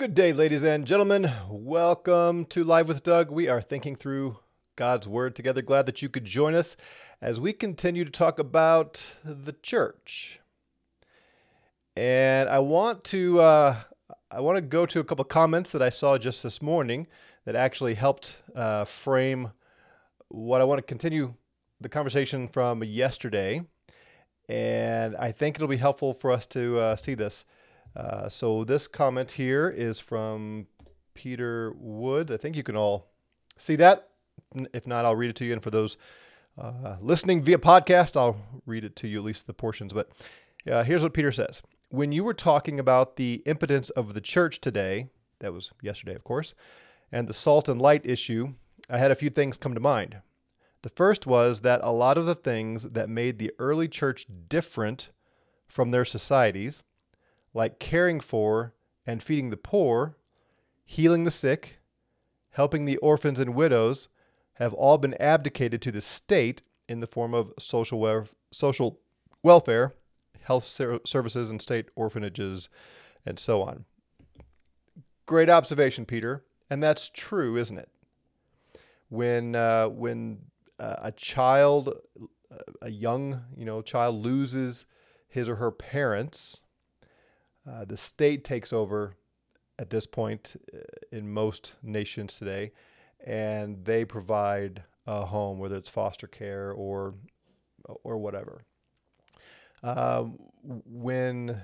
Good day, ladies and gentlemen. Welcome to Live with Doug. We are thinking through God's Word together. Glad that you could join us as we continue to talk about the church. And I want to uh, I want to go to a couple comments that I saw just this morning that actually helped uh, frame what I want to continue the conversation from yesterday. And I think it'll be helpful for us to uh, see this. Uh, so this comment here is from Peter Woods. I think you can all see that. If not, I'll read it to you. And for those uh, listening via podcast, I'll read it to you, at least the portions. But uh, here's what Peter says When you were talking about the impotence of the church today, that was yesterday, of course, and the salt and light issue, I had a few things come to mind. The first was that a lot of the things that made the early church different from their societies like caring for and feeding the poor, healing the sick, helping the orphans and widows, have all been abdicated to the state in the form of social, social welfare, health ser- services, and state orphanages, and so on. Great observation, Peter, and that's true, isn't it? When uh, when uh, a child, a young you know child loses his or her parents, uh, the state takes over at this point uh, in most nations today, and they provide a home, whether it's foster care or or whatever. Um, when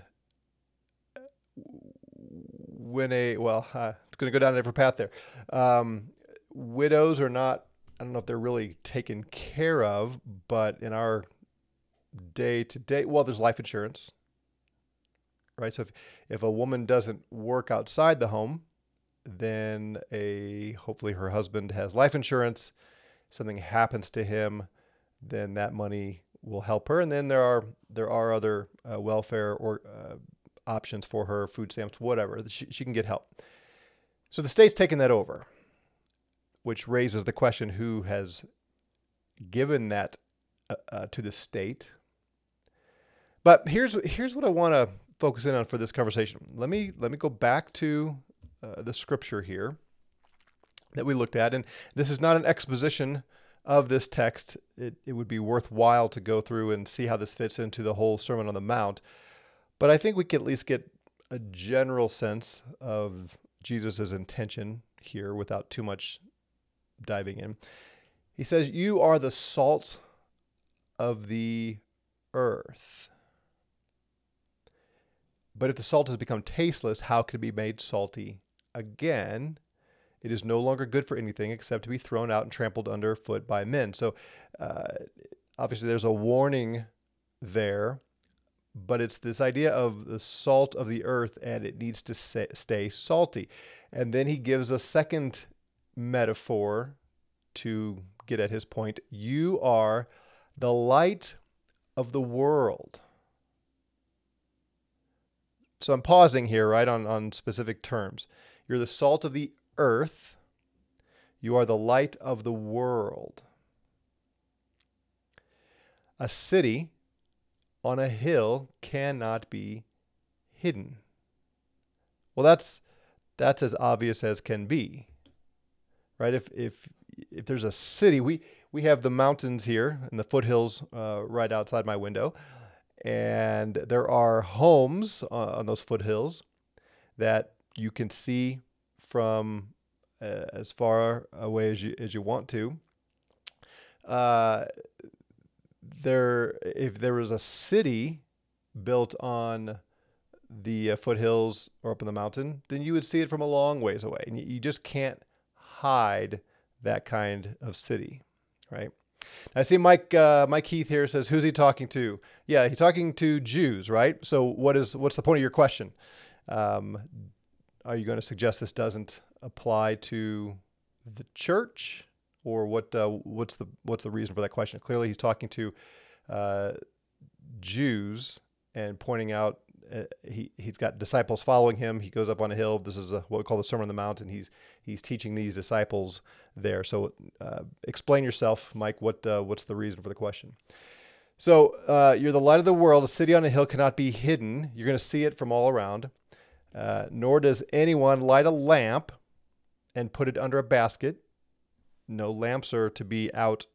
when a well, uh, it's going to go down a different path there. Um, widows are not. I don't know if they're really taken care of, but in our day to day, well, there's life insurance right? So if, if a woman doesn't work outside the home, then a hopefully her husband has life insurance. Something happens to him, then that money will help her. And then there are there are other uh, welfare or uh, options for her, food stamps, whatever. She, she can get help. So the state's taken that over, which raises the question: Who has given that uh, uh to the state? But here's here's what I want to focus in on for this conversation. Let me let me go back to uh, the scripture here that we looked at, and this is not an exposition of this text. It, it would be worthwhile to go through and see how this fits into the whole Sermon on the Mount, but I think we can at least get a general sense of Jesus' intention here without too much diving in. He says, "You are the salt of the earth." But if the salt has become tasteless, how can it be made salty again? It is no longer good for anything except to be thrown out and trampled underfoot by men. So, uh, obviously, there's a warning there, but it's this idea of the salt of the earth and it needs to stay salty. And then he gives a second metaphor to get at his point. You are the light of the world. So I'm pausing here, right, on, on specific terms. You're the salt of the earth. You are the light of the world. A city on a hill cannot be hidden. Well, that's that's as obvious as can be, right? If if if there's a city, we we have the mountains here and the foothills uh, right outside my window and there are homes uh, on those foothills that you can see from uh, as far away as you as you want to. Uh, there, if there was a city built on the uh, foothills or up in the mountain, then you would see it from a long ways away, and you, you just can't hide that kind of city, right? I see Mike uh, Mike Heath here says, "Who's he talking to?" Yeah, he's talking to Jews, right? So what is what's the point of your question? Um, are you going to suggest this doesn't apply to the church, or what? Uh, what's the what's the reason for that question? Clearly, he's talking to uh, Jews and pointing out uh, he he's got disciples following him. He goes up on a hill. This is a, what we call the Sermon on the Mount, and he's he's teaching these disciples there. So, uh, explain yourself, Mike. What uh, what's the reason for the question? So, uh, you're the light of the world. A city on a hill cannot be hidden. You're going to see it from all around. Uh, nor does anyone light a lamp and put it under a basket. No lamps are to be out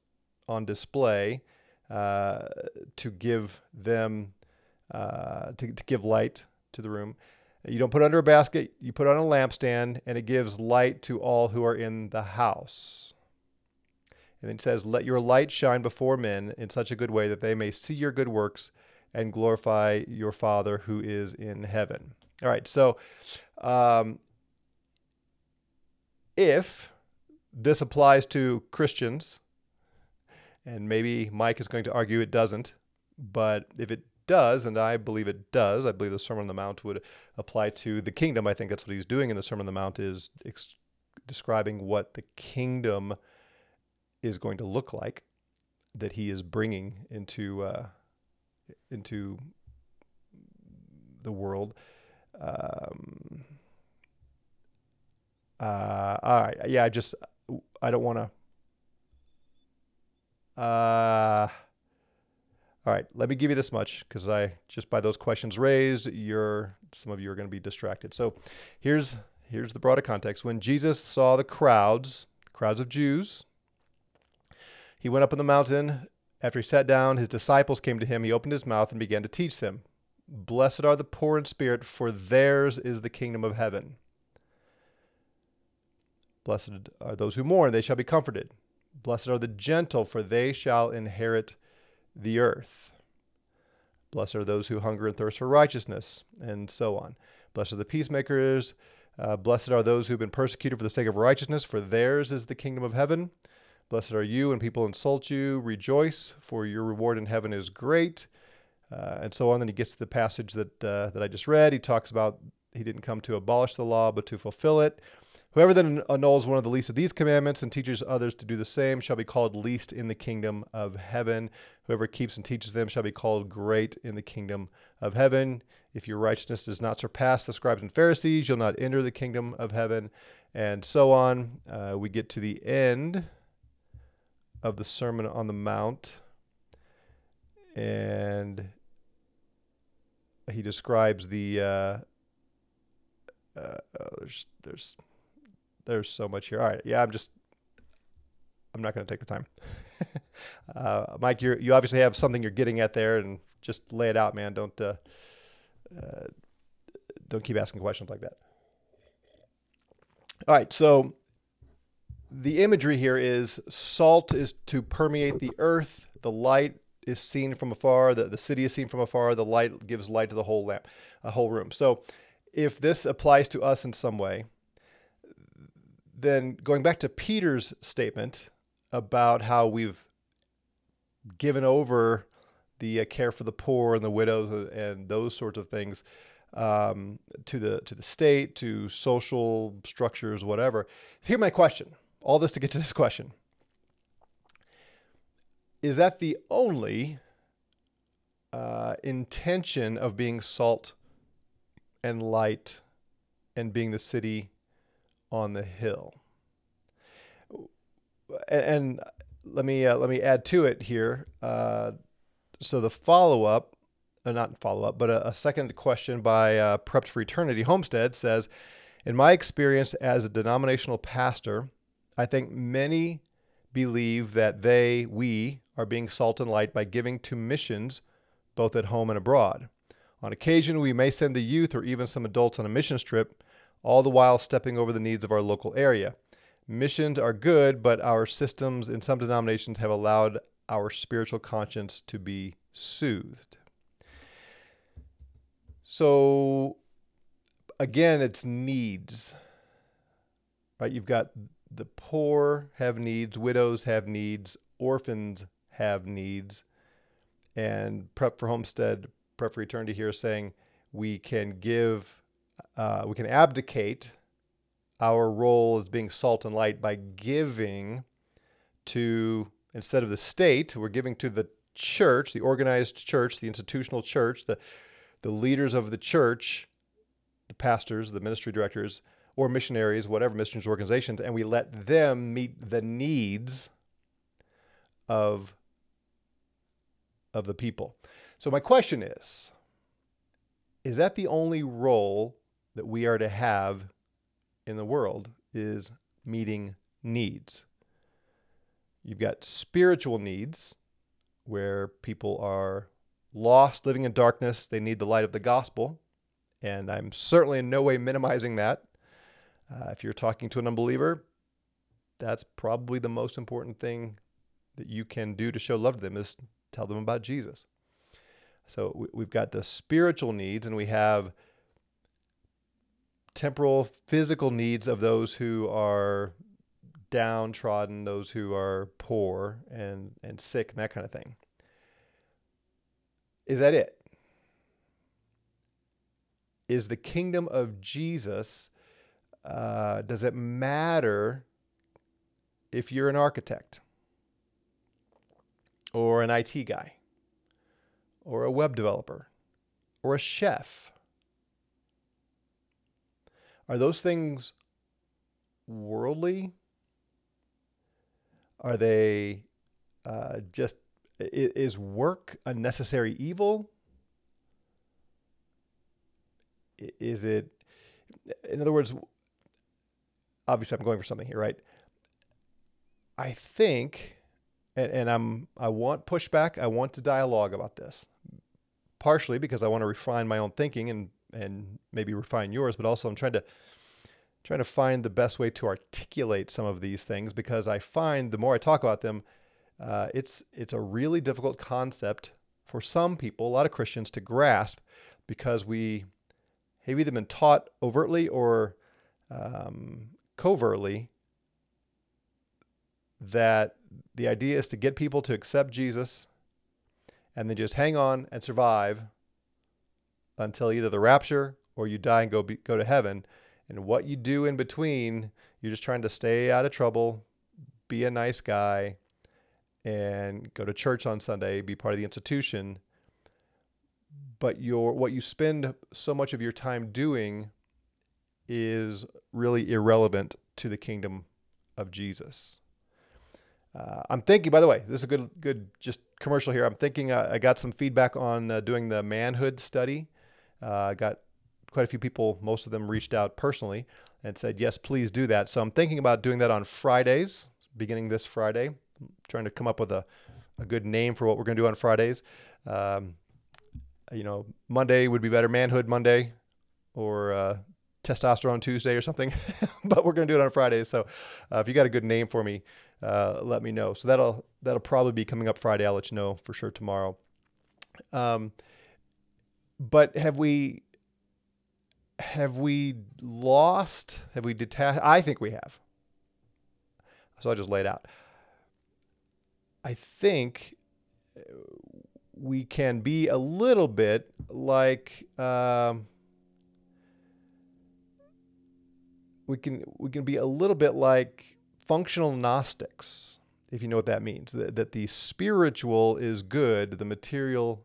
on display uh, to give them uh, to, to give light to the room. You don't put under a basket, you put on a lampstand, and it gives light to all who are in the house. And it says, Let your light shine before men in such a good way that they may see your good works and glorify your Father who is in heaven. All right, so um, if this applies to Christians, and maybe Mike is going to argue it doesn't, but if it does, and I believe it does, I believe the Sermon on the Mount would apply to the kingdom. I think that's what he's doing in the Sermon on the Mount is ex- describing what the kingdom is going to look like that he is bringing into uh, into the world. Um, uh, all right, yeah, I just I don't want to. Uh, all right, let me give you this much because I just by those questions raised, you're some of you are going to be distracted. So, here's here's the broader context. When Jesus saw the crowds, crowds of Jews, he went up on the mountain. After he sat down, his disciples came to him. He opened his mouth and began to teach them. Blessed are the poor in spirit, for theirs is the kingdom of heaven. Blessed are those who mourn, they shall be comforted. Blessed are the gentle, for they shall inherit the earth. Blessed are those who hunger and thirst for righteousness, and so on. Blessed are the peacemakers. Uh, blessed are those who have been persecuted for the sake of righteousness, for theirs is the kingdom of heaven. Blessed are you when people insult you. Rejoice, for your reward in heaven is great. Uh, and so on. Then he gets to the passage that uh, that I just read. He talks about he didn't come to abolish the law, but to fulfill it. Whoever then annuls one of the least of these commandments and teaches others to do the same shall be called least in the kingdom of heaven. Whoever keeps and teaches them shall be called great in the kingdom of heaven. If your righteousness does not surpass the scribes and Pharisees, you'll not enter the kingdom of heaven. And so on. Uh, we get to the end of the Sermon on the Mount. And he describes the. Uh, uh, oh, there's, there's there's so much here. All right, yeah, I'm just I'm not going to take the time. uh, Mike, you you obviously have something you're getting at there, and just lay it out, man. Don't uh, uh, don't keep asking questions like that. All right, so the imagery here is salt is to permeate the earth. The light is seen from afar. The, the city is seen from afar. The light gives light to the whole lamp, a whole room. So, if this applies to us in some way, then going back to Peter's statement about how we've given over the uh, care for the poor and the widows and those sorts of things um, to the to the state, to social structures, whatever. Here's my question. All this to get to this question: Is that the only uh, intention of being salt and light and being the city on the hill. And, and let me uh, let me add to it here. Uh, so the follow up, uh, not follow up, but a, a, second question by uh, Prepped for Eternity Homestead says, in my experience as a denominational pastor, I think many believe that they, we, are being salt and light by giving to missions both at home and abroad. On occasion, we may send the youth or even some adults on a mission trip all the while stepping over the needs of our local area. Missions are good, but our systems in some denominations have allowed our spiritual conscience to be soothed. So, again, it's needs. Right? You've got the poor have needs, widows have needs, orphans have needs. And Prep for Homestead, Prep for Eternity here saying we can give uh, we can abdicate our role as being salt and light by giving to instead of the state, we're giving to the church, the organized church, the institutional church, the the leaders of the church, the pastors, the ministry directors, or missionaries, whatever missions organizations, and we let them meet the needs of of the people. So my question is, is that the only role that we are to have in the world is meeting needs. You've got spiritual needs where people are lost, living in darkness. They need the light of the gospel. And I'm certainly in no way minimizing that. Uh, if you're talking to an unbeliever, that's probably the most important thing that you can do to show love to them is tell them about Jesus. So we've got the spiritual needs and we have temporal, physical needs of those who are downtrodden, those who are poor and, and sick, and that kind of thing. Is that it? Is the kingdom of Jesus, uh, does it matter if you're an architect or an IT guy or a web developer or a chef? Are those things worldly? Are they uh, just, is work a necessary evil? Is it, in other words, obviously I'm going for something here, right? I think, and, and I'm, I want pushback. I want to dialogue about this, partially because I want to refine my own thinking and and maybe refine yours, but also I'm trying to trying to find the best way to articulate some of these things because I find the more I talk about them, uh, it's it's a really difficult concept for some people, a lot of Christians, to grasp because we have either been taught overtly or um, covertly that the idea is to get people to accept Jesus and then just hang on and survive until either the rapture or you die and go be, go to heaven. And what you do in between, you're just trying to stay out of trouble, be a nice guy, and go to church on Sunday, be part of the institution. But your what you spend so much of your time doing is really irrelevant to the kingdom of Jesus. Uh, I'm thinking, by the way, this is a good, good just commercial here. I'm thinking uh, I got some feedback on uh, doing the manhood study. I uh, got quite a few people, most of them reached out personally and said, yes, please do that. So I'm thinking about doing that on Fridays, beginning this Friday. I'm trying to come up with a, a good name for what we're going to do on Fridays. Um, you know, Monday would be better, Manhood Monday or uh, Testosterone Tuesday or something, but we're going to do it on Fridays. So uh, if you got a good name for me, uh, let me know. So that'll that'll probably be coming up Friday. I'll let you know for sure tomorrow. Um, but have we have we lost? Have we detached? I think we have. So I'll just lay it out. I think we can be a little bit like um, we can we can be a little bit like functional Gnostics, if you know what that means. That, that the spiritual is good, the material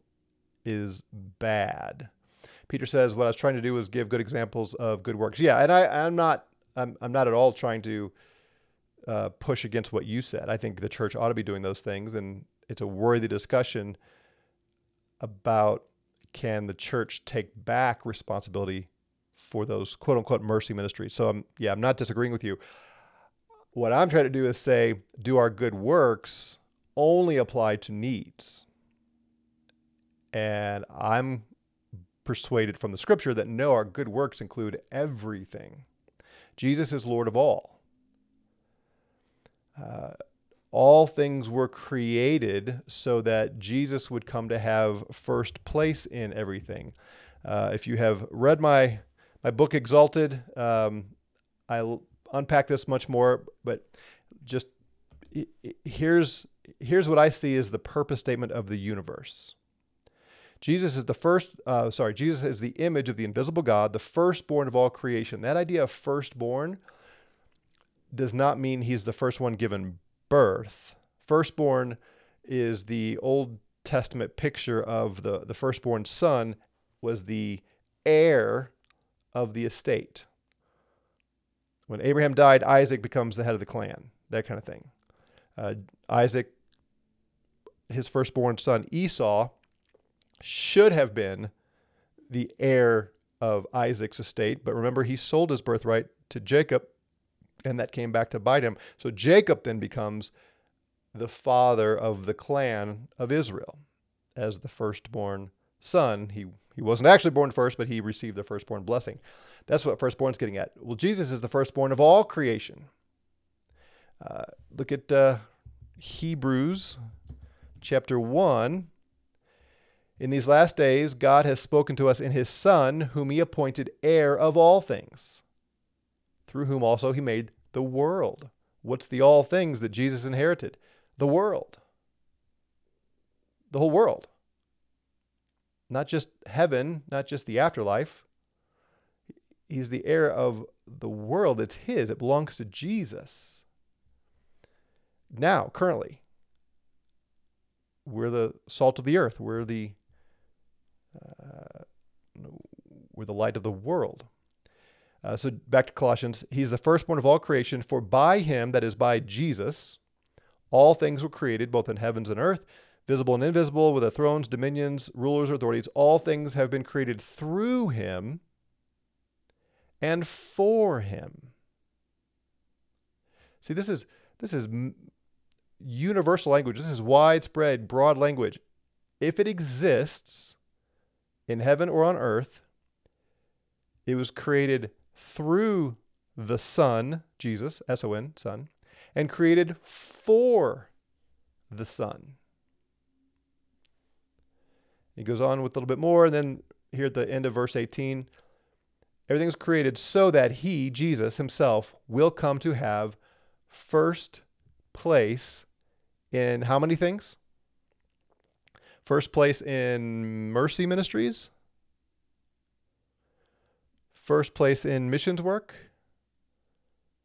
is bad. Peter says, what I was trying to do was give good examples of good works. Yeah, and I, I'm not, I'm, I'm not at all trying to uh, push against what you said. I think the church ought to be doing those things, and it's a worthy discussion about can the church take back responsibility for those quote unquote mercy ministries. So I'm, yeah, I'm not disagreeing with you. What I'm trying to do is say, do our good works only apply to needs? And I'm persuaded from the scripture that no, our good works include everything. Jesus is Lord of all. Uh, all things were created so that Jesus would come to have first place in everything. Uh, if you have read my my book Exalted, um, I unpack this much more, but just here's here's what I see as the purpose statement of the universe. Jesus is the first, uh, sorry, Jesus is the image of the invisible God, the firstborn of all creation. That idea of firstborn does not mean he's the first one given birth. Firstborn is the Old Testament picture of the, the firstborn son was the heir of the estate. When Abraham died, Isaac becomes the head of the clan, that kind of thing. Uh, Isaac, his firstborn son Esau, should have been the heir of Isaac's estate. But remember, he sold his birthright to Jacob, and that came back to bite him. So Jacob then becomes the father of the clan of Israel as the firstborn son. He, he wasn't actually born first, but he received the firstborn blessing. That's what firstborn's getting at. Well, Jesus is the firstborn of all creation. Uh, look at uh, Hebrews chapter 1. In these last days, God has spoken to us in his Son, whom he appointed heir of all things, through whom also he made the world. What's the all things that Jesus inherited? The world. The whole world. Not just heaven, not just the afterlife. He's the heir of the world. It's his, it belongs to Jesus. Now, currently, we're the salt of the earth. We're the uh, we're the light of the world. Uh, so back to Colossians, he's the firstborn of all creation, for by him, that is by Jesus, all things were created, both in heavens and earth, visible and invisible, whether thrones, dominions, rulers, or authorities. All things have been created through him and for him. See, this is this is universal language. This is widespread, broad language. If it exists in heaven or on earth, it was created through the Son, Jesus, S O N, Son, and created for the Son. He goes on with a little bit more, and then here at the end of verse 18, everything is created so that he, Jesus himself, will come to have first place in how many things? First place in mercy ministries, first place in missions work,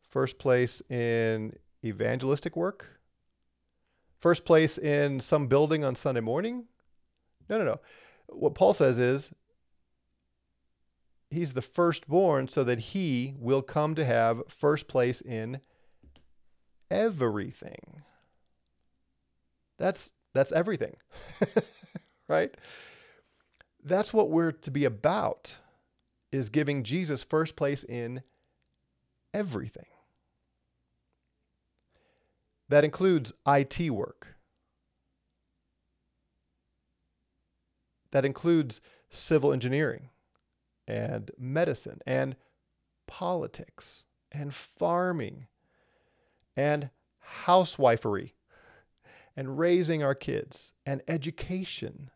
first place in evangelistic work, first place in some building on Sunday morning. No, no, no. What Paul says is he's the firstborn so that he will come to have first place in everything. That's that's everything. right? That's what we're to be about is giving Jesus first place in everything. That includes IT work. That includes civil engineering and medicine and politics and farming and housewifery and raising our kids and education.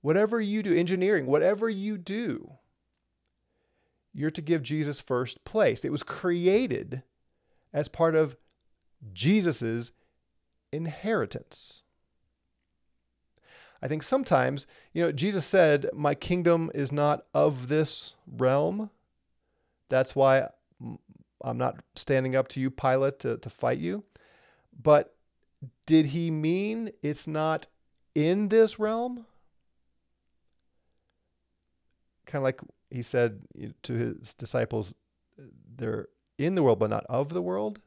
Whatever you do, engineering, whatever you do, you're to give Jesus first place. It was created as part of Jesus's inheritance. I think sometimes, you know, Jesus said, My kingdom is not of this realm. That's why I'm not standing up to you, Pilate, to, to fight you. But did he mean it's not in this realm? Kind of like he said to his disciples, they're in the world, but not of the world.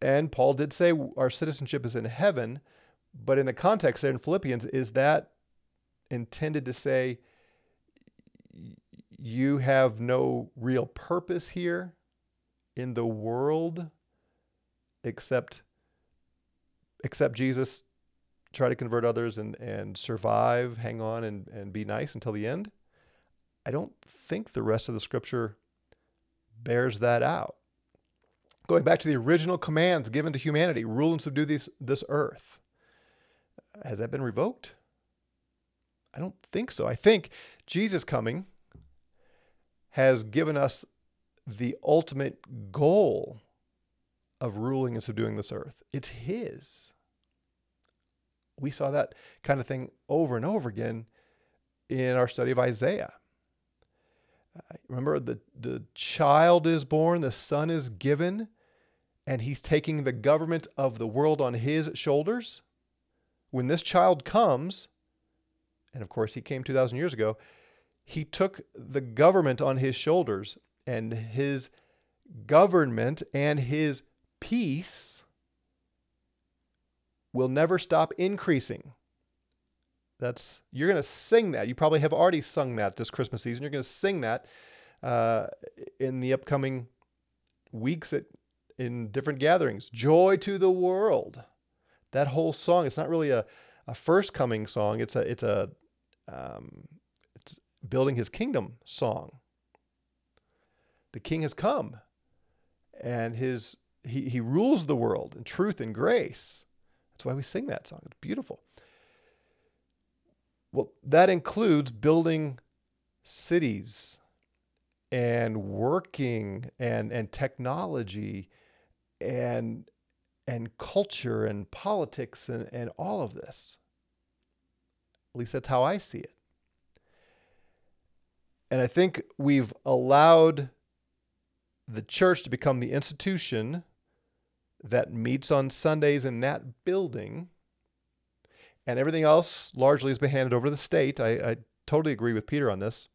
And Paul did say our citizenship is in heaven, but in the context there in Philippians, is that intended to say you have no real purpose here in the world accept accept Jesus, try to convert others and and survive, hang on and and be nice until the end. I don't think the rest of the scripture bears that out. Going back to the original commands given to humanity, rule and subdue this, this earth. Has that been revoked? I don't think so. I think Jesus coming has given us the ultimate goal of ruling and subduing this earth. It's His. We saw that kind of thing over and over again in our study of Isaiah. Uh, remember, the, the child is born, the son is given, and he's taking the government of the world on his shoulders. When this child comes, and of course he came 2,000 years ago, he took the government on his shoulders, and his government and his peace will never stop increasing That's you're going to sing that. You probably have already sung that this Christmas season. You're going to sing that uh, in the upcoming weeks at in different gatherings. Joy to the world. That whole song. It's not really a, a first coming song. It's a it's a um, it's building his kingdom song. The king has come, and his he he rules the world in truth and grace. That's why we sing that song. It's beautiful. Well, that includes building cities and working and and technology and and culture and politics and, and all of this. At least that's how I see it. And I think we've allowed the church to become the institution that meets on Sundays in that building. And everything else largely has been handed over to the state. I, I totally agree with Peter on this.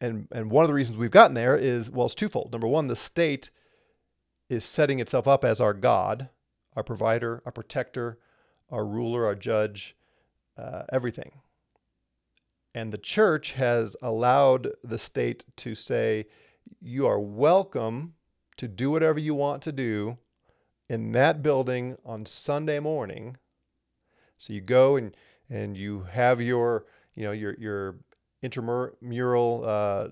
And, and one of the reasons we've gotten there is, well, it's twofold. Number one, the state is setting itself up as our God, our provider, our protector, our ruler, our judge, uh, everything. And the church has allowed the state to say, you are welcome to do whatever you want to do in that building on Sunday morning. So you go and, and you have your, you know, your, your intramural uh,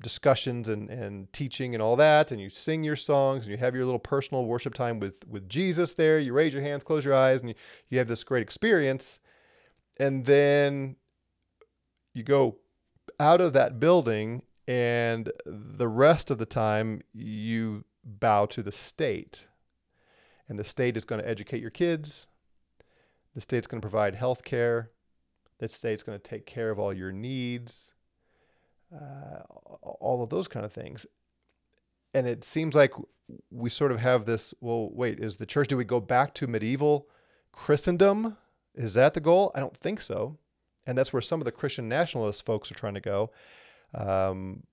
discussions and, and teaching and all that, and you sing your songs and you have your little personal worship time with, with Jesus there. You raise your hands, close your eyes, and you, you have this great experience. And then you go out of that building, and the rest of the time you bow to the state. And the state is going to educate your kids, the state's going to provide health care that state's going to take care of all your needs, uh, all of those kind of things. And it seems like we sort of have this well, wait, is the church, do we go back to medieval Christendom? Is that the goal? I don't think so. And that's where some of the Christian nationalist folks are trying to go, um,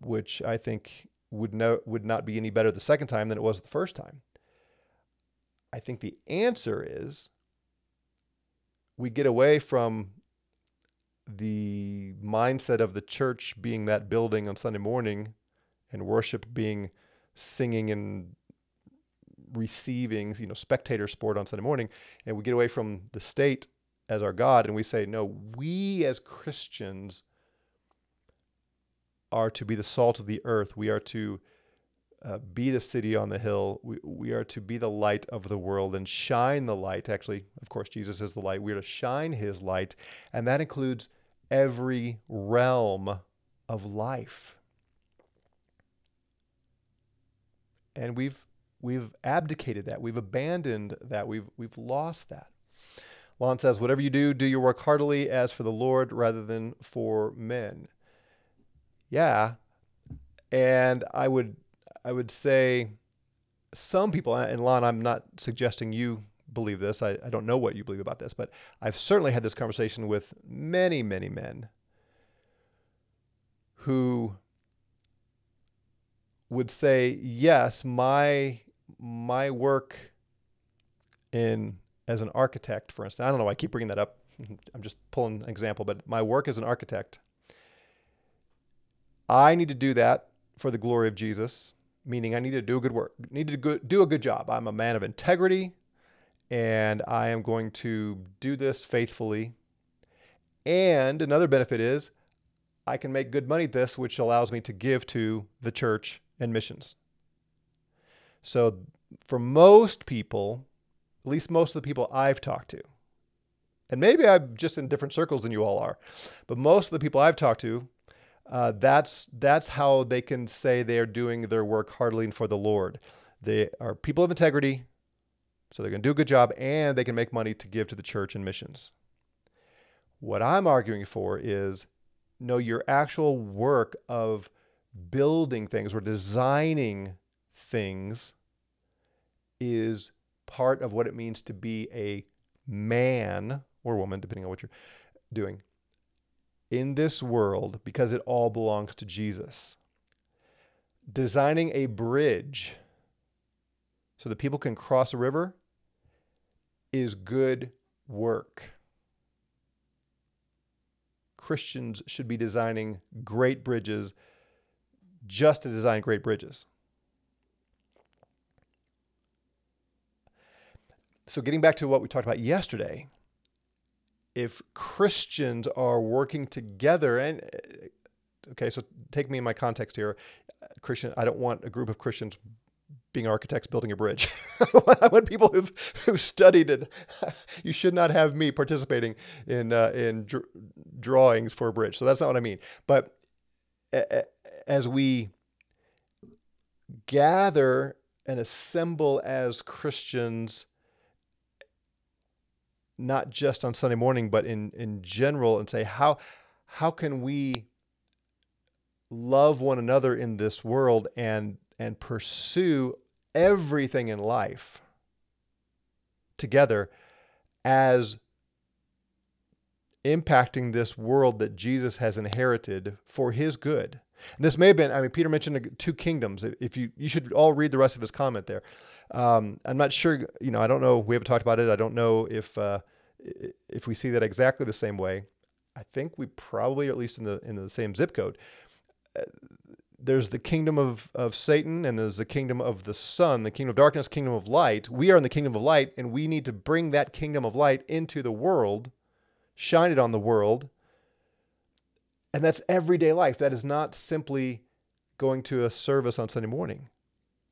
which I think would, no, would not be any better the second time than it was the first time. I think the answer is we get away from the mindset of the church being that building on Sunday morning and worship being singing and receiving, you know, spectator sport on Sunday morning. And we get away from the state as our God and we say, no, we as Christians are to be the salt of the earth. We are to uh, be the city on the hill. We, we are to be the light of the world and shine the light. Actually, of course, Jesus is the light. We are to shine his light, and that includes every realm of life. And we've we've abdicated that. We've abandoned that. We've we've lost that. Lon says, "Whatever you do, do your work heartily as for the Lord rather than for men." Yeah, and I would I would say some people, and Lon, I'm not suggesting you believe this. I, I don't know what you believe about this, but I've certainly had this conversation with many, many men who would say, yes, my my work in as an architect, for instance, I don't know why I keep bringing that up. I'm just pulling an example, but my work as an architect, I need to do that for the glory of Jesus meaning I need to do a good work, need to do a good job. I'm a man of integrity and I am going to do this faithfully. And another benefit is I can make good money at this, which allows me to give to the church and missions. So, for most people, at least most of the people I've talked to, and maybe I'm just in different circles than you all are, but most of the people I've talked to uh, that's that's how they can say they are doing their work heartily and for the Lord. They are people of integrity, so they're going to do a good job, and they can make money to give to the church and missions. What I'm arguing for is no, your actual work of building things or designing things is part of what it means to be a man or woman, depending on what you're doing in this world because it all belongs to Jesus. Designing a bridge so that people can cross a river is good work. Christians should be designing great bridges just to design great bridges. So, getting back to what we talked about yesterday, if Christians are working together, and okay, so take me in my context here. Christian, I don't want a group of Christians being architects building a bridge. I want people who've who've studied it. You should not have me participating in uh, in dr- drawings for a bridge. So that's not what I mean. But as we gather and assemble as Christians, not just on Sunday morning, but in in general, and say how how can we love one another in this world and and pursue everything in life together as impacting this world that Jesus has inherited for his good. And this may have been, I mean, Peter mentioned two kingdoms. If you, you should all read the rest of his comment there. Um, I'm not sure, you know, I don't know. We haven't talked about it. I don't know if, uh, if we see that exactly the same way. I think we probably, at least in the, in the same zip code there's the kingdom of, of Satan and there's the kingdom of the Son, the kingdom of darkness, kingdom of light. We are in the kingdom of light, and we need to bring that kingdom of light into the world, shine it on the world. And that's everyday life. That is not simply going to a service on Sunday morning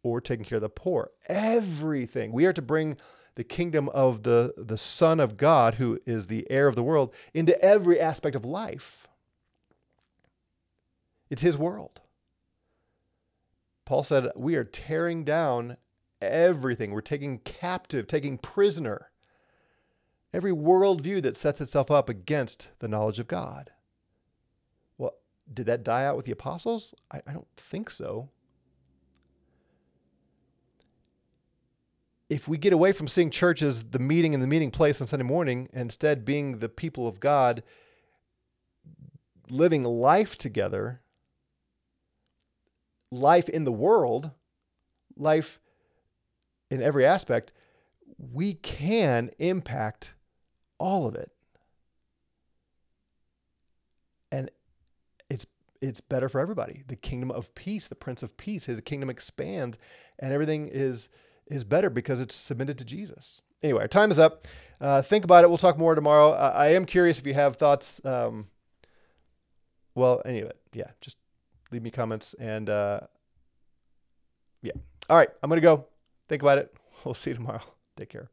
or taking care of the poor. Everything. We are to bring the kingdom of the, the Son of God, who is the heir of the world, into every aspect of life. It's his world. Paul said, We are tearing down everything. We're taking captive, taking prisoner every worldview that sets itself up against the knowledge of God. Did that die out with the apostles? I, I don't think so. If we get away from seeing church as the meeting and the meeting place on Sunday morning, instead being the people of God living life together, life in the world, life in every aspect, we can impact all of it. And it's better for everybody. The kingdom of peace, the prince of peace, his kingdom expands and everything is is better because it's submitted to Jesus. Anyway, our time is up. Uh, think about it. We'll talk more tomorrow. Uh, I am curious if you have thoughts. Um, well, anyway, yeah, just leave me comments and uh, yeah. All right, I'm gonna go. Think about it. We'll see you tomorrow. Take care.